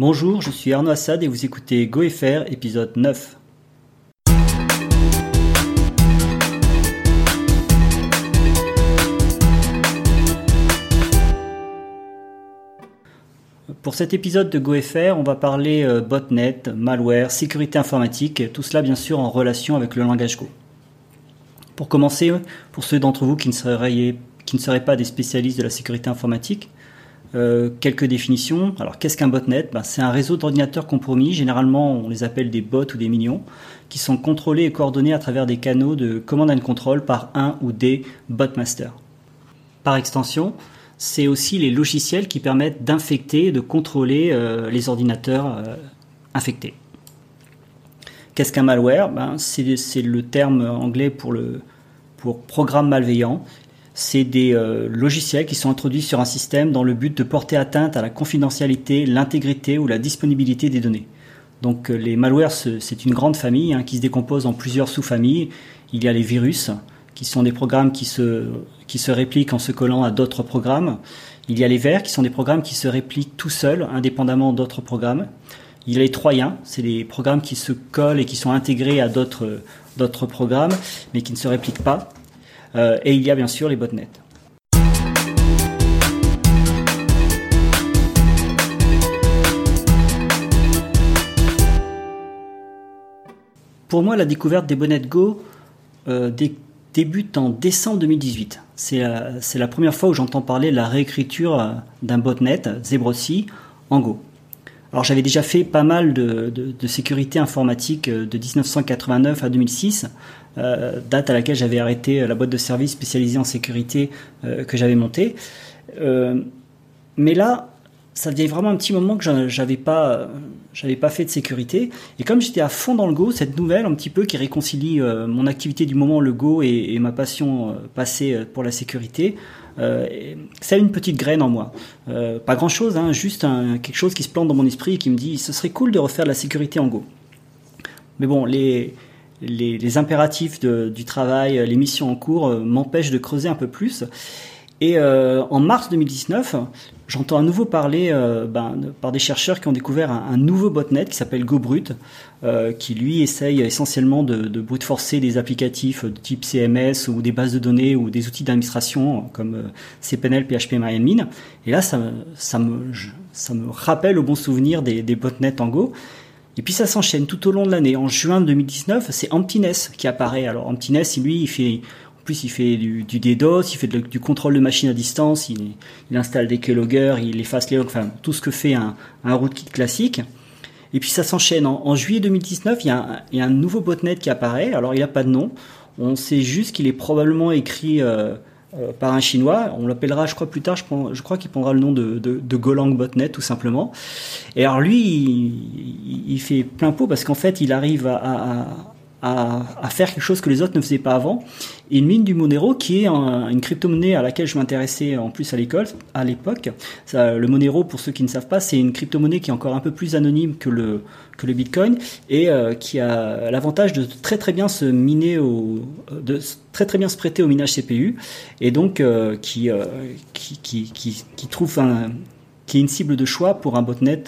Bonjour, je suis Arnaud Assad et vous écoutez GoFR épisode 9. Pour cet épisode de GoFR, on va parler euh, botnet, malware, sécurité informatique, tout cela bien sûr en relation avec le langage Go. Pour commencer, pour ceux d'entre vous qui ne, seraient, qui ne seraient pas des spécialistes de la sécurité informatique, euh, quelques définitions. Alors, qu'est-ce qu'un botnet? Ben, C'est un réseau d'ordinateurs compromis. Généralement, on les appelle des bots ou des millions, qui sont contrôlés et coordonnés à travers des canaux de command and control par un ou des botmasters. Par extension, c'est aussi les logiciels qui permettent d'infecter et de contrôler euh, les ordinateurs euh, infectés. Qu'est-ce qu'un malware? Ben, C'est le terme anglais pour, le, pour programme malveillant. C'est des euh, logiciels qui sont introduits sur un système dans le but de porter atteinte à la confidentialité, l'intégrité ou la disponibilité des données. Donc les malwares, c'est une grande famille hein, qui se décompose en plusieurs sous-familles. Il y a les virus, qui sont des programmes qui se, qui se répliquent en se collant à d'autres programmes. Il y a les vers, qui sont des programmes qui se répliquent tout seuls, indépendamment d'autres programmes. Il y a les troyens, c'est des programmes qui se collent et qui sont intégrés à d'autres programmes, mais qui ne se répliquent pas. Euh, et il y a bien sûr les botnets. Pour moi, la découverte des bonnets Go euh, débute en décembre 2018. C'est la, première fois où j'entends parler de la réécriture euh, d'un botnet, Zebrossi, en Go. Alors j'avais déjà fait pas mal de, sécurité informatique de 1989 à 2006, euh, date à laquelle j'avais arrêté la boîte de service spécialisée en sécurité que j'avais montée. mais là, ça faisait vraiment un petit moment que j'avais pas, j'avais pas fait de sécurité. Et comme j'étais à fond dans le Go, cette nouvelle un petit peu qui réconcilie euh, mon activité du moment, le Go, et, ma passion euh, passée euh, pour la sécurité, ça a une petite graine en moi. pas grand chose, hein, juste quelque chose qui se plante dans mon esprit et qui me dit ce serait cool de refaire de la sécurité en Go. Mais bon, les, les, impératifs du travail, les missions en cours m'empêchent de creuser un peu plus. Et en mars 2019, j'entends à nouveau parler euh, ben, par des chercheurs qui ont découvert un, nouveau botnet qui s'appelle GoBrut, euh, qui lui essaye essentiellement de, de brute forcer des applicatifs de type CMS ou des bases de données ou des outils d'administration comme euh, cPNL, PHP, MyAdmin. Et là, ça, ça, me, ça me rappelle au bon souvenir des, des botnets en Go. Et puis ça s'enchaîne tout au long de l'année. En juin 2019, c'est Emptiness qui apparaît. Alors Emptiness, lui, il fait, plus, il fait du, du DDoS, il fait du contrôle de machine à distance, il, installe des keyloggers, il efface les logs, enfin tout ce que fait un, un rootkit classique. Et puis ça s'enchaîne. En, juillet 2019, il y, a un, il y, a un, nouveau botnet qui apparaît. Alors il n'a pas de nom. On sait juste qu'il est probablement écrit euh, euh, par un chinois. On l'appellera, je crois, plus tard, je, je crois qu'il prendra le nom de, de, de, Golang botnet tout simplement. Et alors lui, il, il fait plein pot parce qu'en fait, il arrive à, à à, faire quelque chose que les autres ne faisaient pas avant. Et une mine du Monero, qui est une crypto-monnaie à laquelle je m'intéressais en plus à l'école, à l'époque. Le Monero, pour ceux qui ne savent pas, c'est une crypto-monnaie qui est encore un peu plus anonyme que le, que le Bitcoin et euh, qui a l'avantage de très très bien se miner au, de très très bien se prêter au minage CPU et donc euh, qui, euh, qui, qui, qui, qui, trouve un, qui est une cible de choix pour un botnet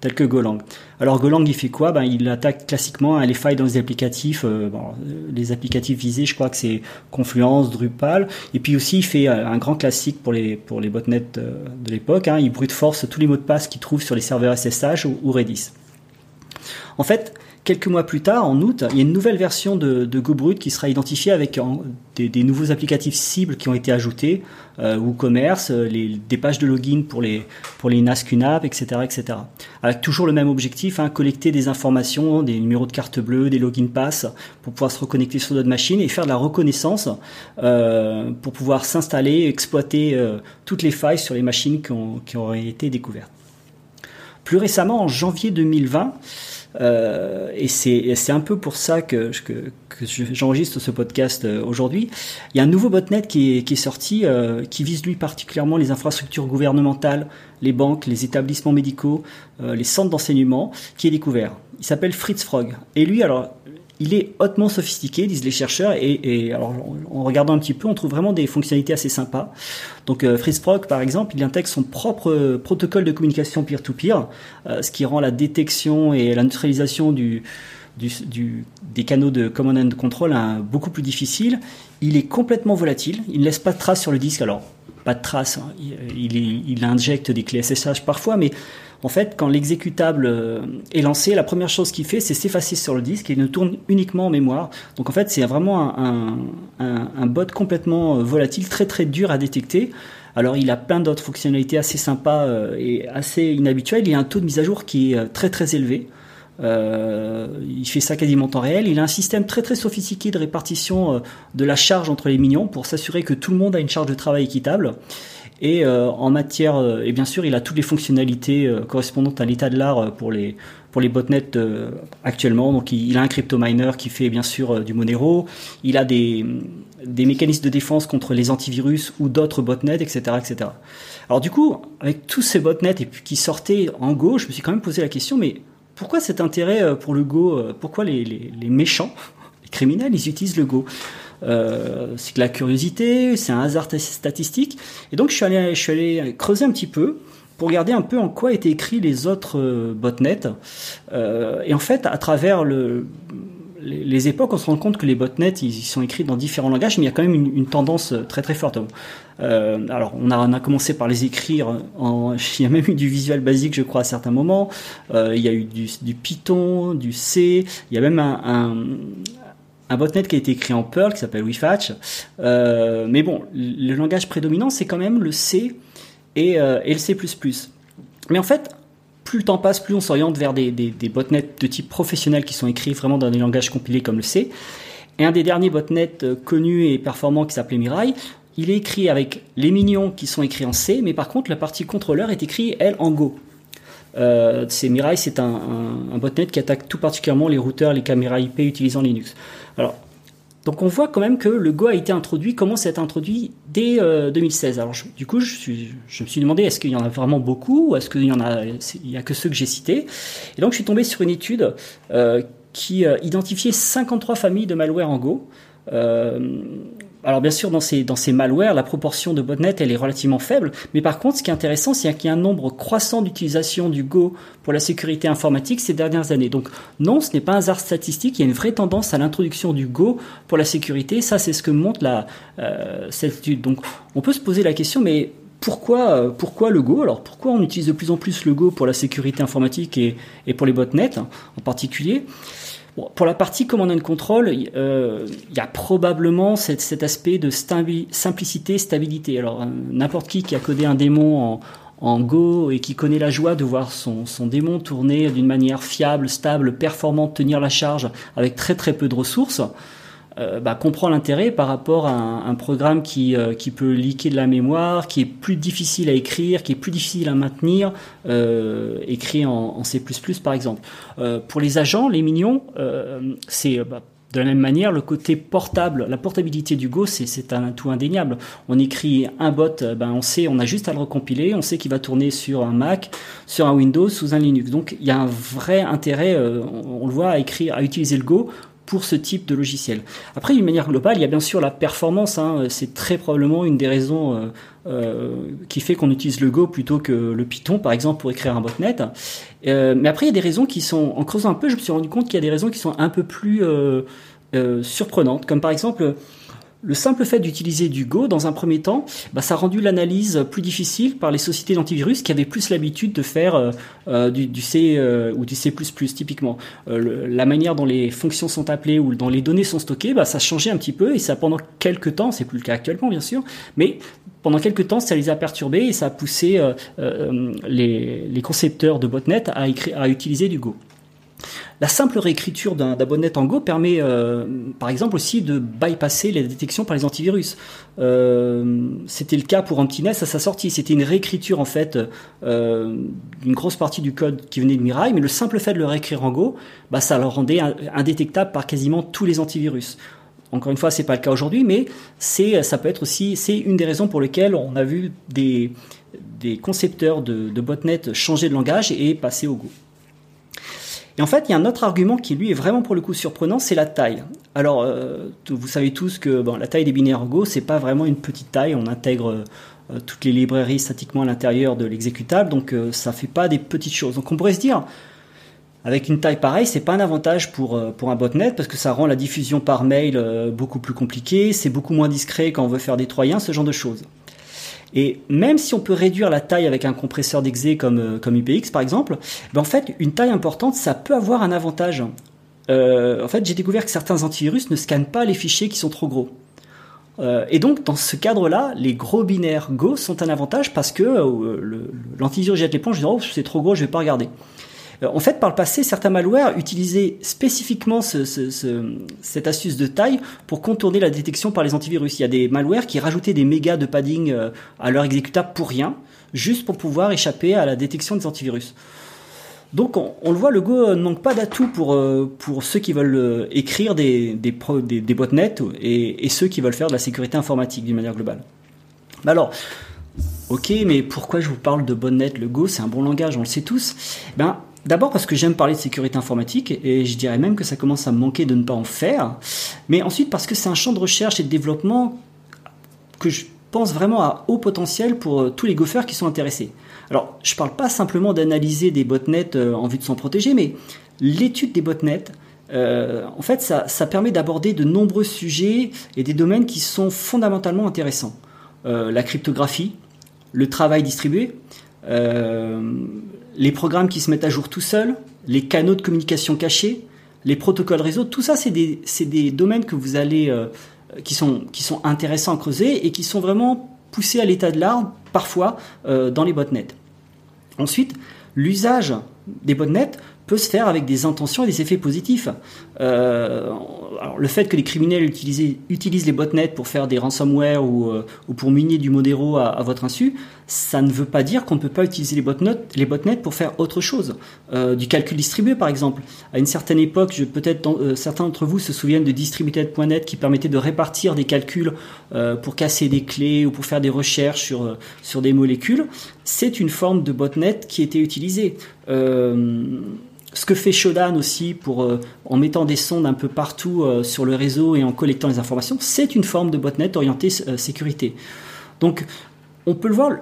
tel que Golang. Alors Golang, il fait quoi? Ben, Il attaque classiquement les failles dans les applicatifs. Euh, bon, les applicatifs visés, je crois que c'est Confluence, Drupal. Et puis aussi, il fait euh, un grand classique pour les, pour les botnets euh, de l'époque. Hein, il brute force tous les mots de passe qu'il trouve sur les serveurs SSH ou, ou Redis. En fait, Quelques mois plus tard, en août, il y a une nouvelle version de, de GoBrut qui sera identifiée avec des, nouveaux applicatifs cibles qui ont été ajoutés, euh, WooCommerce, euh, les, des pages de login pour les, pour les etc., etc. Avec toujours le même objectif, hein, collecter des informations, des numéros de carte bleue, des login pass, pour pouvoir se reconnecter sur notre machine et faire de la reconnaissance euh, pour pouvoir s'installer, exploiter euh, toutes les failles sur les machines qui, ont, qui auraient été découvertes. Plus récemment, en janvier 2020, euh, et c'est un peu pour ça que, j'enregistre ce podcast euh, aujourd'hui. Il y a un nouveau botnet qui est, qui est sorti, euh, qui vise lui particulièrement les infrastructures gouvernementales, les banques, les établissements médicaux, les centres d'enseignement, qui est découvert. Il s'appelle Fritz Frog. Et lui, alors, il est hautement sophistiqué, disent les chercheurs, et, alors en regardant un petit peu, on trouve vraiment des fonctionnalités assez sympas. Donc euh, FreeSproc, par exemple, il intègre son propre protocole de communication peer-to-peer, euh, ce qui rend la détection et la neutralisation des canaux de command and control hein, beaucoup plus difficile. Il est complètement volatile, il ne laisse pas de traces sur le disque. Alors, pas de traces, hein. il, injecte des clés SSH parfois, mais en fait, quand l'exécutable euh, est lancé, la première chose qu'il fait, c'est s'effacer sur le disque et il ne tourne uniquement en mémoire. Donc en fait, c'est vraiment un, un, un, bot complètement euh, volatile, très très dur à détecter. Alors il a plein d'autres fonctionnalités assez sympas euh, et assez inhabituelles. Il a un taux de mise à jour qui est très très élevé. Euh, il fait ça quasiment en temps réel. Il a un système très très sophistiqué de répartition de la charge entre les minions pour s'assurer que tout le monde a une charge de travail équitable. Et euh, en matière, euh, et bien sûr, il a toutes les fonctionnalités euh, correspondantes à l'état de l'art pour les pour les botnets actuellement. Donc, il, a un crypto miner qui fait bien sûr du Monero. Il a des des mécanismes de défense contre les antivirus ou d'autres botnets, etc., etc. Alors du coup, avec tous ces botnets et qui sortaient en Go, je me suis quand même posé la question, mais pourquoi cet intérêt pour le Go Pourquoi les, méchants, les criminels, ils utilisent le Go? Euh, c'est de la curiosité, c'est un hasard statistique. Et donc je suis allé, creuser un petit peu pour regarder un peu en quoi étaient écrits les autres euh, botnets. Euh, et en fait, à travers le, les, époques, on se rend compte que les botnets, ils, sont écrits dans différents langages, mais il y a quand même une, tendance très très forte. Euh, alors, on a, commencé par les écrire. En, il y a même eu du visuel basique, je crois, à certains moments. Euh, il y a eu du, Python, du C. Il y a même un, botnet qui a été écrit en Perl, qui s'appelle WeFatch. Euh, mais bon, le langage prédominant, c'est quand même le C euh, et, le C++. Mais en fait, plus le temps passe, plus on s'oriente vers des, botnets de type professionnel qui sont écrits vraiment dans des langages compilés comme le C. Et un des derniers botnets euh, connus et performants qui s'appelait Mirai, il est écrit avec les minions qui sont écrits en C, mais par contre la partie contrôleur est écrite, elle, en Go. Euh, c'est Mirai, c'est un, botnet qui attaque tout particulièrement les routeurs, les caméras IP utilisant Linux. Donc on voit quand même que le Go a été introduit, commence à être introduit dès 2016. Euh, Alors du coup, je, suis, je, me suis demandé est-ce qu'il y en a vraiment beaucoup ou est-ce qu'il y en a, il y a que ceux que j'ai cités? Et donc je suis tombé sur une étude euh, qui euh, identifiait 53 familles de malware en Go. Alors bien sûr, dans ces, dans ces malwares, la proportion de botnets, elle est relativement faible. Mais par contre, ce qui est intéressant, c'est qu'il y a un nombre croissant d'utilisation du Go pour la sécurité informatique ces dernières années. Donc non, ce n'est pas un hasard statistique, il y a une vraie tendance à l'introduction du Go pour la sécurité. Ça, c'est ce que montre la, euh, cette étude. Donc on peut se poser la question, mais pourquoi, euh, pourquoi le Go? Alors pourquoi on utilise de plus en plus le Go pour la sécurité informatique et, et pour les botnets en particulier? Pour la partie command and control, euh, il y a probablement cet, aspect de simplicité, stabilité. Alors, euh, n'importe qui qui a codé un démon en, Go et qui connaît la joie de voir son démon tourner d'une manière fiable, stable, performante, tenir la charge avec très très peu de ressources, euh, bah, comprend l'intérêt par rapport à un, programme qui, euh, qui peut liquer de la mémoire, qui est plus difficile à écrire, qui est plus difficile à maintenir, euh, écrit en, C++ par exemple. Pour les agents, les mignons, c'est bah, de la même manière, le côté portable, la portabilité du Go, c'est un tout indéniable. On écrit un bot, ben on sait, on a juste à le recompiler, on sait qu'il va tourner sur un Mac, sur un Windows, sous un Linux. Donc il y a un vrai intérêt, on, on, le voit, à écrire, à utiliser le Go pour ce type de logiciel. Après, d'une manière globale, il y a bien sûr la performance. Hein, c'est très probablement une des raisons euh, euh, qui fait qu'on utilise le Go plutôt que le Python, par exemple, pour écrire un botnet. Euh, mais après, il y a des raisons qui sont, en creusant un peu, je me suis rendu compte qu'il y a des raisons qui sont un peu plus euh, euh surprenantes, comme par exemple le simple fait d'utiliser du Go dans un premier temps, bah, ça a rendu l'analyse plus difficile par les sociétés d'antivirus qui avaient plus l'habitude de faire euh, euh du, C euh, ou du C++ typiquement. La manière dont les fonctions sont appelées ou dont les données sont stockées, bah, ça changeait un petit peu et ça pendant quelques temps, c'est plus le cas actuellement bien sûr, mais pendant quelques temps, ça les a perturbés et ça a poussé les, concepteurs de botnet à utiliser du Go. La simple réécriture d'un botnet en Go permet, euh, par exemple, aussi de bypasser les détections par les antivirus. Euh, C'était le cas pour Emptiness à sa sortie. C'était une réécriture en fait euh, d'une grosse partie du code qui venait de Mirai, mais le simple fait de le réécrire en Go, bah, ça le rendait indétectable par quasiment tous les antivirus. Encore une fois, c'est pas le cas aujourd'hui, mais c'est, peut être aussi, c'est une des raisons pour lesquelles on a vu des, des concepteurs de, de botnet changer de langage et passer au Go. Et en fait, il y a un autre argument qui lui est vraiment pour le coup surprenant, c'est la taille. Alors, euh, vous savez tous que la taille des binaires Go, c'est pas vraiment une petite taille. On intègre euh, toutes les librairies statiquement à l'intérieur de l'exécutable, donc euh, ça fait pas des petites choses. Donc on pourrait se dire, avec une taille pareille, c'est pas un avantage pour, pour un botnet parce que ça rend la diffusion par mail beaucoup plus compliquée, c'est beaucoup moins discret quand on veut faire des troyens, ce genre de choses. Et même si on peut réduire la taille avec un compresseur d'exé comme, euh, comme UPX par exemple, ben en fait, une taille importante, ça peut avoir un avantage. Euh, en fait, j'ai découvert que certains antivirus ne scannent pas les fichiers qui sont trop gros. Euh, et donc, dans ce cadre-là, les gros binaires Go sont un avantage parce que l'antivirus jette l'éponge, je dis oh, c'est trop gros, je vais pas regarder. Euh, en fait, par le passé, certains malwares utilisaient spécifiquement cette astuce de taille pour contourner la détection par les antivirus. Il y a des malwares qui rajoutaient des mégas de padding euh, à leur exécutable pour rien, juste pour pouvoir échapper à la détection des antivirus. Donc on, le voit, le Go ne manque pas d'atouts pour, euh, pour ceux qui veulent écrire des, botnets et, ceux qui veulent faire de la sécurité informatique d'une manière globale. Alors, ok, mais pourquoi je vous parle de botnet Le Go, c'est un bon langage, on le sait tous. Ben, D'abord parce que j'aime parler de sécurité informatique et je dirais même que ça commence à me manquer de ne pas en faire. Mais ensuite parce que c'est un champ de recherche et de développement que je pense vraiment à haut potentiel pour euh, tous les gophers qui sont intéressés. Alors, je ne parle pas simplement d'analyser des botnets euh, en vue de s'en protéger, mais l'étude des botnets, euh, en fait, ça, permet d'aborder de nombreux sujets et des domaines qui sont fondamentalement intéressants. la cryptographie, le travail distribué, les programmes qui se mettent à jour tout seuls, les canaux de communication cachés, les protocoles réseau, tout ça, c'est des, des, domaines que vous allez, euh, qui, sont, qui sont intéressants à creuser et qui sont vraiment poussés à l'état de l'art, parfois, euh, dans les botnets. Ensuite, l'usage des botnets peut se faire avec des intentions et des effets positifs. Euh, alors, le fait que les criminels utilisent, utilisent les botnets pour faire des ransomware ou, euh, ou pour miner du Modero à, votre insu, ça ne veut pas dire qu'on ne peut pas utiliser les botnets, les botnets pour faire autre chose. Euh, du calcul distribué, par exemple. À une certaine époque, peut-être euh, certains d'entre vous se souviennent de distributed.net qui permettait de répartir des calculs euh, pour casser des clés ou pour faire des recherches sur, sur des molécules. C'est une forme de botnet qui était utilisée. Ce que fait Shodan aussi euh, en mettant des sondes un peu partout euh, sur le réseau et en collectant les informations, c'est une forme de botnet orienté euh, sécurité. Donc, on peut le voir,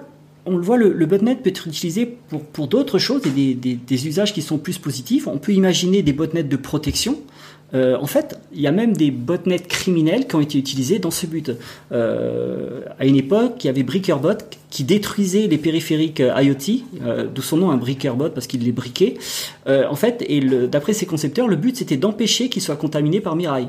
on le voit, le, botnet peut être utilisé pour, pour d'autres choses et des, des, usages qui sont plus positifs. On peut imaginer des botnets de protection. Euh, en fait, il y a même des botnets criminels qui ont été utilisés dans ce but. Euh, à une époque, il y avait Brickerbot qui détruisait les périphériques euh, IoT, euh, d'où son nom un Brickerbot parce qu'il les briquait. Euh, en fait, et d'après ses concepteurs, le but c'était d'empêcher qu'ils soient contaminés par Mirai.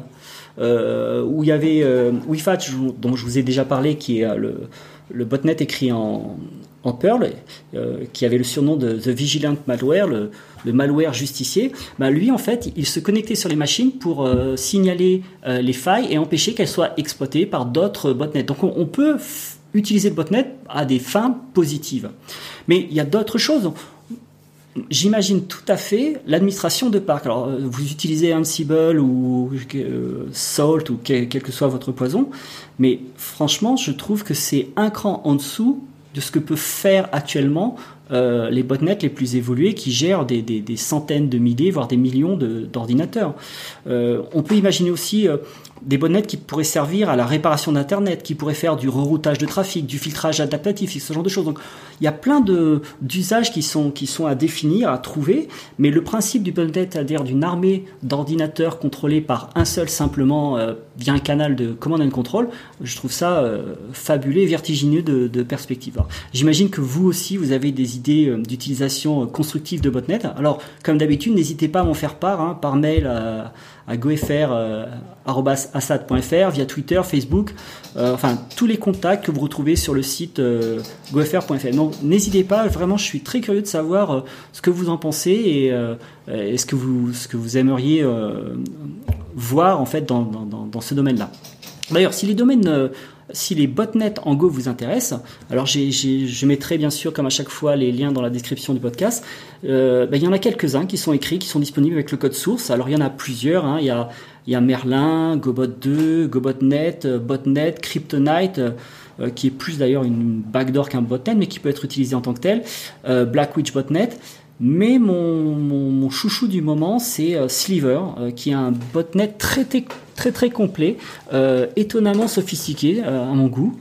où il y avait Wifat, dont je vous ai déjà parlé, qui est le, le botnet écrit en, en Perl, euh, qui avait le surnom de The Vigilant Malware, le, malware justicier, bah lui en fait, il se connectait sur les machines pour euh, signaler euh, les failles et empêcher qu'elles soient exploitées par d'autres botnets. Donc on, peut utiliser le botnet à des fins positives. Mais il y a d'autres choses. J'imagine tout à fait l'administration de parc. Alors, vous utilisez Ansible ou Salt ou quel que soit votre poison, mais franchement, je trouve que c'est un cran en dessous de ce que peuvent faire actuellement euh, les botnets les plus évolués qui gèrent des, centaines de milliers, voire des millions d'ordinateurs. Euh, on peut imaginer aussi euh, des botnets qui pourraient servir à la réparation d'Internet, qui pourraient faire du reroutage de trafic, du filtrage adaptatif, ce genre de choses. Donc il y a plein d'usages qui sont, qui sont à définir, à trouver, mais le principe du botnet, c'est-à-dire d'une armée d'ordinateurs contrôlés par un seul simplement via un canal de command and control, je trouve ça euh, fabuleux et vertigineux de, de perspective. J'imagine que vous aussi, vous avez des idées euh, d'utilisation constructive de botnet. Alors, comme d'habitude, n'hésitez pas à m'en faire part hein, par mail à à gofr.assad.fr, euh, via Twitter, Facebook, euh, enfin tous les contacts que vous retrouvez sur le site euh, gofr.fr. Donc n'hésitez pas, vraiment je suis très curieux de savoir ce que vous en pensez et, ce, que vous, ce que vous aimeriez voir en fait dans, dans, ce domaine-là. D'ailleurs, si les domaines si les botnets en Go vous intéressent, alors je mettrai bien sûr, comme à chaque fois, les liens dans la description du podcast. Euh, ben, il y en a quelques-uns qui sont écrits, qui sont disponibles avec le code source. Alors il y en a plusieurs. Hein. Il, y a, il y a Merlin, Gobot 2, GoBotNet, euh, Botnet, Kryptonite. Euh, qui est plus d'ailleurs une backdoor qu'un botnet, mais qui peut être utilisé en tant que tel, Blackwitch Botnet. Mais mon, mon, chouchou du moment, c'est Sliver, qui est un botnet très, très très complet, étonnamment sophistiqué à mon goût,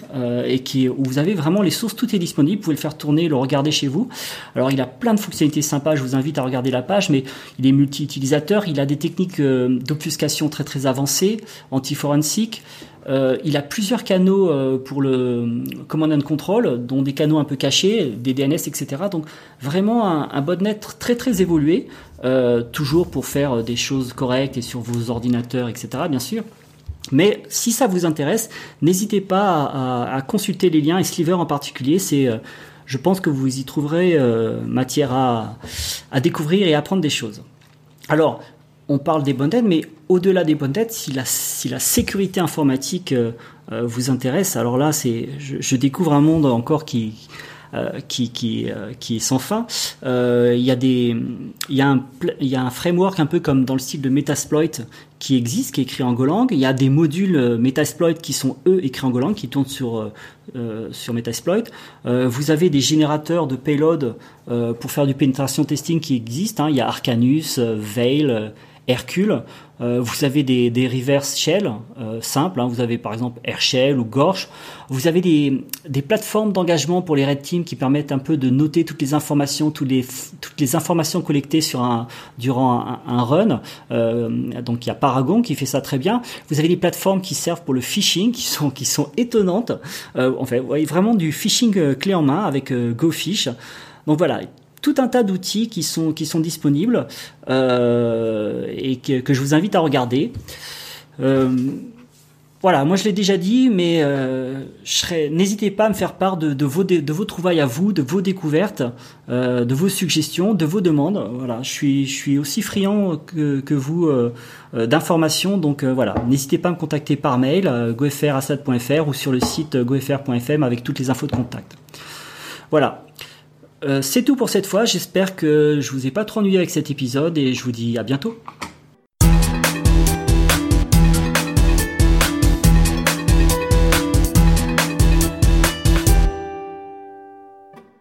et qui où vous avez vraiment les sources, tout est disponible, vous pouvez le faire tourner, le regarder chez vous. Alors il a plein de fonctionnalités sympas, je vous invite à regarder la page, mais il est multi-utilisateur, il a des techniques d'obfuscation très très avancées, anti-forensic. Euh, il a plusieurs canaux euh, pour le command and control, dont des canaux un peu cachés, des DNS, etc. Donc vraiment un, botnet très très évolué, euh, toujours pour faire des choses correctes et sur vos ordinateurs, etc. Bien sûr. Mais si ça vous intéresse, n'hésitez pas à, consulter les liens et Sliver en particulier. C'est, je pense que vous y trouverez matière à, à découvrir et apprendre des choses. Alors, on parle des bonnes mais au-delà des bonnes si la, si la sécurité informatique euh, euh, vous intéresse, alors là, c'est, je, découvre un monde encore qui, euh, qui, qui, qui est sans fin. Il y, a des, il, y a un, il y a un framework un peu comme dans le style de Metasploit qui existe, qui est écrit en Golang. Il y a des modules Metasploit qui sont eux écrits en Golang, qui tournent sur, sur Metasploit. vous avez des générateurs de payload pour faire du penetration testing qui existent. Hein. Il y a Arcanus, Veil, Hercule. Euh, vous avez des, des reverse shell euh, simples. Hein. vous avez par exemple AirShell ou Gorsh. Vous avez des, des plateformes d'engagement pour les red teams qui permettent un peu de noter toutes les informations, toutes les, toutes les informations collectées sur un, durant un, un run. Euh, donc il y a Paragon qui fait ça très bien. Vous avez des plateformes qui servent pour le phishing, qui sont, qui sont étonnantes. Euh, en fait, vous voyez vraiment du phishing euh, clé en main avec GoFish. Donc voilà, tout un tas d'outils qui sont, qui sont disponibles euh, et que, que, je vous invite à regarder. Euh, voilà, moi je l'ai déjà dit, mais euh, n'hésitez pas à me faire part de, de, vos, de vos trouvailles à vous, de vos découvertes, euh, de vos suggestions, de vos demandes. Voilà, je suis, je suis aussi friand que, que vous euh, euh d'informations, donc euh, voilà, n'hésitez pas à me contacter par mail, euh, gofr.assad.fr ou sur le site gofr.fm avec toutes les infos de contact. Voilà, euh, c'est tout pour cette fois. J'espère que je vous ai pas trop ennuyé avec cet épisode et je vous dis à bientôt.